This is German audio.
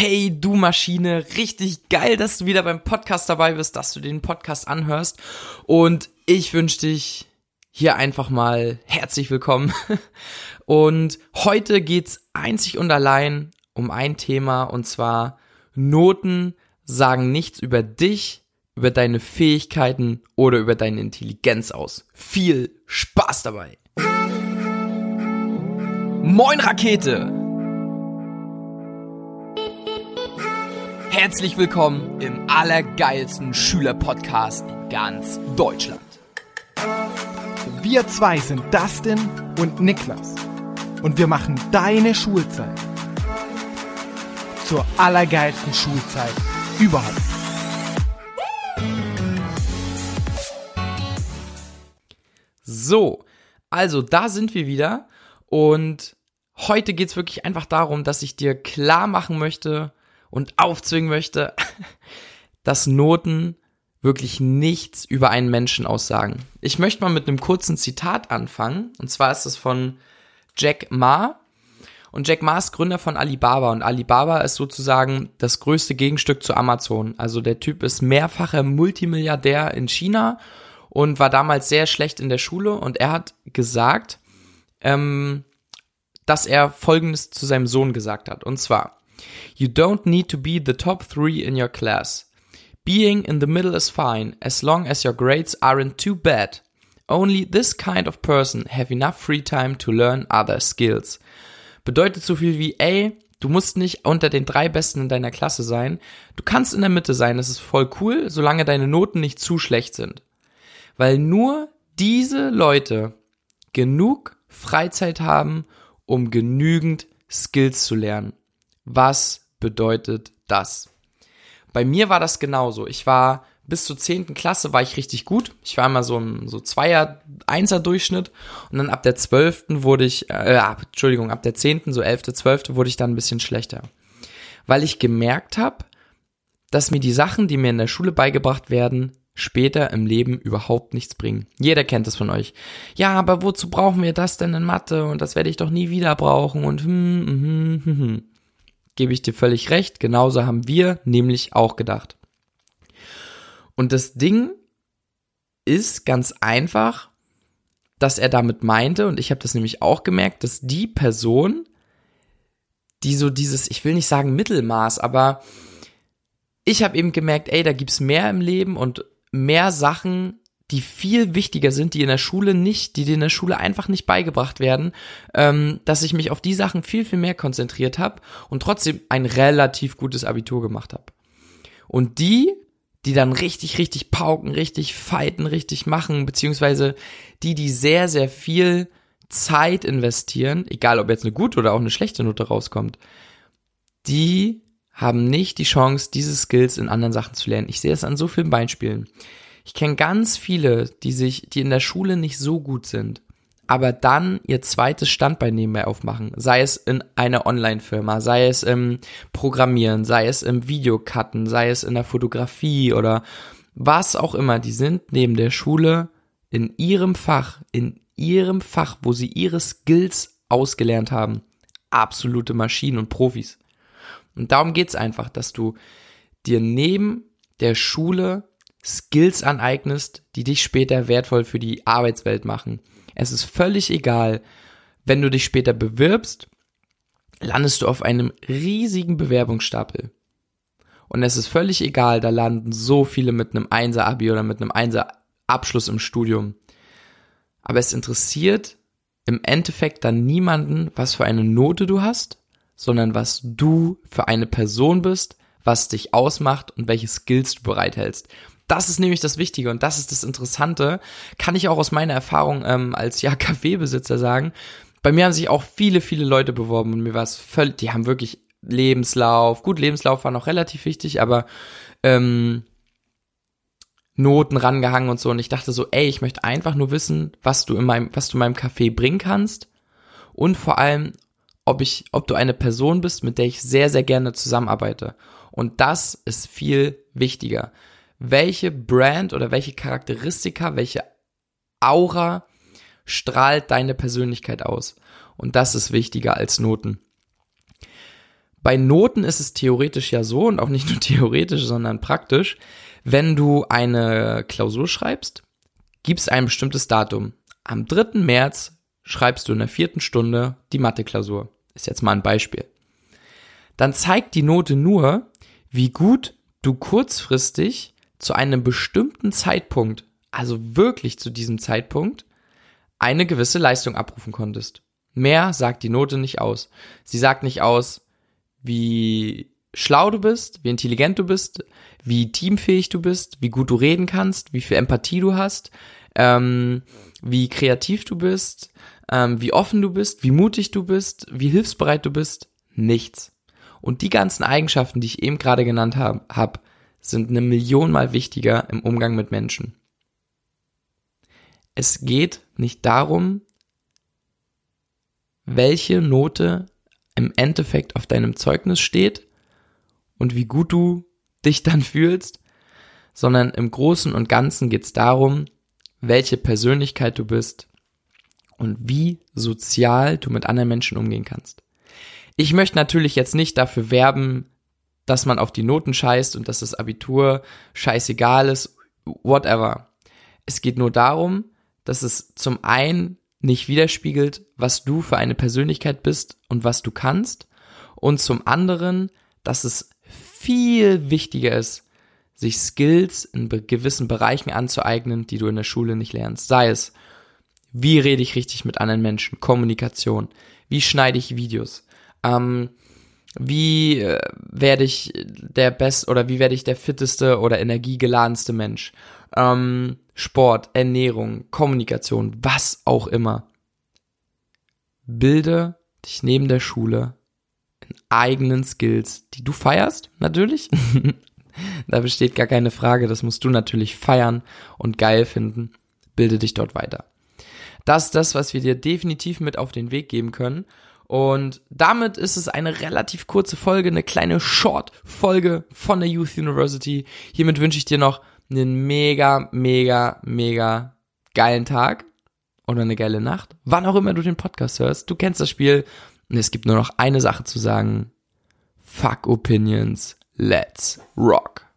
Hey, du Maschine, richtig geil, dass du wieder beim Podcast dabei bist, dass du den Podcast anhörst. Und ich wünsche dich hier einfach mal herzlich willkommen. Und heute geht's einzig und allein um ein Thema, und zwar Noten sagen nichts über dich, über deine Fähigkeiten oder über deine Intelligenz aus. Viel Spaß dabei! Moin Rakete! Herzlich willkommen im allergeilsten Schülerpodcast in ganz Deutschland. Wir zwei sind Dustin und Niklas und wir machen deine Schulzeit zur allergeilsten Schulzeit überhaupt. So, also da sind wir wieder und heute geht's wirklich einfach darum, dass ich dir klar machen möchte und aufzwingen möchte, dass Noten wirklich nichts über einen Menschen aussagen. Ich möchte mal mit einem kurzen Zitat anfangen und zwar ist es von Jack Ma. Und Jack Ma ist Gründer von Alibaba und Alibaba ist sozusagen das größte Gegenstück zu Amazon. Also der Typ ist mehrfacher Multimilliardär in China und war damals sehr schlecht in der Schule und er hat gesagt, ähm, dass er Folgendes zu seinem Sohn gesagt hat. Und zwar, You don't need to be the top three in your class. Being in the middle is fine, as long as your grades aren't too bad. Only this kind of person have enough free time to learn other skills. Bedeutet so viel wie, ey, du musst nicht unter den drei Besten in deiner Klasse sein. Du kannst in der Mitte sein, das ist voll cool, solange deine Noten nicht zu schlecht sind. Weil nur diese Leute genug Freizeit haben, um genügend Skills zu lernen. Was bedeutet das? Bei mir war das genauso. Ich war bis zur zehnten Klasse war ich richtig gut. Ich war immer so ein so Zweier, Einser Durchschnitt und dann ab der zwölften wurde ich, äh, Entschuldigung, ab der zehnten, so elfte, zwölfte wurde ich dann ein bisschen schlechter. Weil ich gemerkt habe, dass mir die Sachen, die mir in der Schule beigebracht werden, später im Leben überhaupt nichts bringen. Jeder kennt das von euch. Ja, aber wozu brauchen wir das denn in Mathe? Und das werde ich doch nie wieder brauchen und hm, hm, hm, hm. Gebe ich dir völlig recht, genauso haben wir nämlich auch gedacht. Und das Ding ist ganz einfach, dass er damit meinte, und ich habe das nämlich auch gemerkt, dass die Person, die so dieses, ich will nicht sagen Mittelmaß, aber ich habe eben gemerkt, ey, da gibt's mehr im Leben und mehr Sachen, die viel wichtiger sind, die in der Schule nicht, die dir in der Schule einfach nicht beigebracht werden, ähm, dass ich mich auf die Sachen viel, viel mehr konzentriert habe und trotzdem ein relativ gutes Abitur gemacht habe. Und die die dann richtig, richtig pauken, richtig fighten, richtig machen, beziehungsweise die, die sehr, sehr viel Zeit investieren, egal ob jetzt eine gute oder auch eine schlechte Note rauskommt, die haben nicht die Chance, diese Skills in anderen Sachen zu lernen. Ich sehe es an so vielen Beispielen. Ich kenne ganz viele, die sich, die in der Schule nicht so gut sind, aber dann ihr zweites Standbein nebenbei aufmachen. Sei es in einer Online-Firma, sei es im Programmieren, sei es im Videocutten, sei es in der Fotografie oder was auch immer. Die sind neben der Schule in ihrem Fach, in ihrem Fach, wo sie ihre Skills ausgelernt haben, absolute Maschinen und Profis. Und darum geht's einfach, dass du dir neben der Schule Skills aneignest, die dich später wertvoll für die Arbeitswelt machen. Es ist völlig egal, wenn du dich später bewirbst, landest du auf einem riesigen Bewerbungsstapel. Und es ist völlig egal, da landen so viele mit einem Einser-Abi oder mit einem Einser-Abschluss im Studium. Aber es interessiert im Endeffekt dann niemanden, was für eine Note du hast, sondern was du für eine Person bist, was dich ausmacht und welche Skills du bereithältst. Das ist nämlich das Wichtige und das ist das Interessante. Kann ich auch aus meiner Erfahrung ähm, als ja Kaffeebesitzer sagen. Bei mir haben sich auch viele, viele Leute beworben und mir war es völlig, die haben wirklich Lebenslauf. Gut, Lebenslauf war noch relativ wichtig, aber ähm, Noten rangehangen und so. Und ich dachte so, ey, ich möchte einfach nur wissen, was du in meinem, was du in meinem Café bringen kannst. Und vor allem, ob ich, ob du eine Person bist, mit der ich sehr, sehr gerne zusammenarbeite. Und das ist viel wichtiger welche Brand oder welche Charakteristika, welche Aura strahlt deine Persönlichkeit aus. Und das ist wichtiger als Noten. Bei Noten ist es theoretisch ja so und auch nicht nur theoretisch, sondern praktisch, wenn du eine Klausur schreibst, gibst ein bestimmtes Datum. Am 3. März schreibst du in der vierten Stunde die Mathe-Klausur. Ist jetzt mal ein Beispiel. Dann zeigt die Note nur, wie gut du kurzfristig zu einem bestimmten Zeitpunkt, also wirklich zu diesem Zeitpunkt, eine gewisse Leistung abrufen konntest. Mehr sagt die Note nicht aus. Sie sagt nicht aus, wie schlau du bist, wie intelligent du bist, wie teamfähig du bist, wie gut du reden kannst, wie viel Empathie du hast, ähm, wie kreativ du bist, ähm, wie offen du bist, wie mutig du bist, wie hilfsbereit du bist. Nichts. Und die ganzen Eigenschaften, die ich eben gerade genannt habe, hab, sind eine Million mal wichtiger im Umgang mit Menschen. Es geht nicht darum, welche Note im Endeffekt auf deinem Zeugnis steht und wie gut du dich dann fühlst, sondern im Großen und Ganzen geht es darum, welche Persönlichkeit du bist und wie sozial du mit anderen Menschen umgehen kannst. Ich möchte natürlich jetzt nicht dafür werben, dass man auf die Noten scheißt und dass das Abitur scheißegal ist, whatever. Es geht nur darum, dass es zum einen nicht widerspiegelt, was du für eine Persönlichkeit bist und was du kannst und zum anderen, dass es viel wichtiger ist, sich Skills in gewissen Bereichen anzueignen, die du in der Schule nicht lernst. Sei es, wie rede ich richtig mit anderen Menschen, Kommunikation, wie schneide ich Videos, ähm, wie äh, werde ich der best oder wie werde ich der fitteste oder energiegeladenste Mensch, ähm, Sport, Ernährung, Kommunikation, was auch immer. Bilde dich neben der Schule in eigenen Skills, die du feierst, natürlich. da besteht gar keine Frage, das musst du natürlich feiern und geil finden. Bilde dich dort weiter. Das ist das, was wir dir definitiv mit auf den Weg geben können. Und damit ist es eine relativ kurze Folge, eine kleine Short-Folge von der Youth University. Hiermit wünsche ich dir noch einen mega, mega, mega geilen Tag oder eine geile Nacht. Wann auch immer du den Podcast hörst. Du kennst das Spiel. Und es gibt nur noch eine Sache zu sagen. Fuck Opinions. Let's rock.